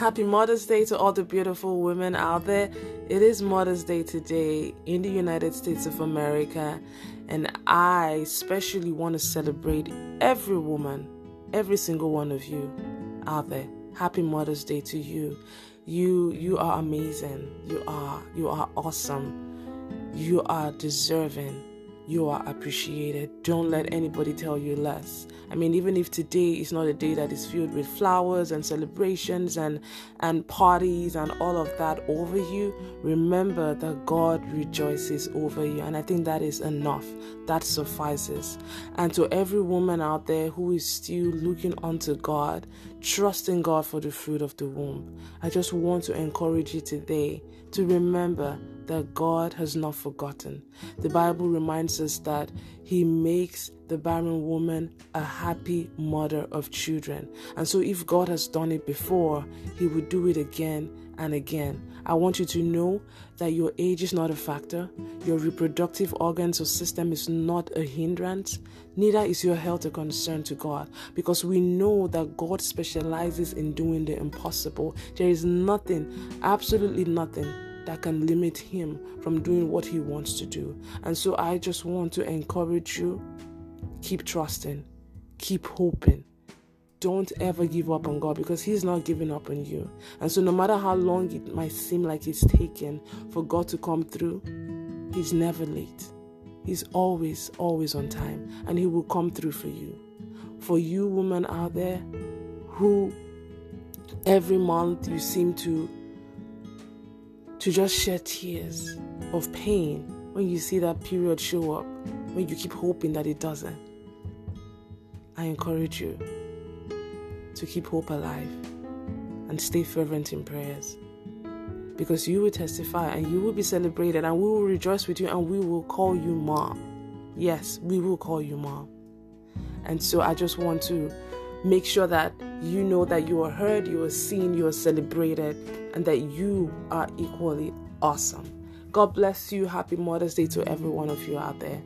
Happy Mother's Day to all the beautiful women out there. It is Mother's Day today in the United States of America, and I especially want to celebrate every woman, every single one of you out there. Happy Mother's Day to you. You you are amazing. You are you are awesome. You are deserving you are appreciated. Don't let anybody tell you less. I mean, even if today is not a day that is filled with flowers and celebrations and and parties and all of that over you, remember that God rejoices over you. And I think that is enough. That suffices. And to every woman out there who is still looking unto God, trusting God for the fruit of the womb, I just want to encourage you today to remember that God has not forgotten. The Bible reminds us that He makes the barren woman a happy mother of children. And so, if God has done it before, He will do it again and again. I want you to know that your age is not a factor, your reproductive organs or system is not a hindrance, neither is your health a concern to God, because we know that God specializes in doing the impossible. There is nothing, absolutely nothing that can limit him from doing what he wants to do. And so I just want to encourage you keep trusting, keep hoping. Don't ever give up on God because He's not giving up on you. And so, no matter how long it might seem like it's taken for God to come through, He's never late. He's always, always on time, and He will come through for you. For you, women out there who every month you seem to to just shed tears of pain when you see that period show up, when you keep hoping that it doesn't. I encourage you to keep hope alive and stay fervent in prayers because you will testify and you will be celebrated and we will rejoice with you and we will call you mom. Yes, we will call you mom. And so I just want to make sure that you know that you are heard, you are seen, you are celebrated, and that you are equally awesome. God bless you. Happy Mother's Day to every one of you out there.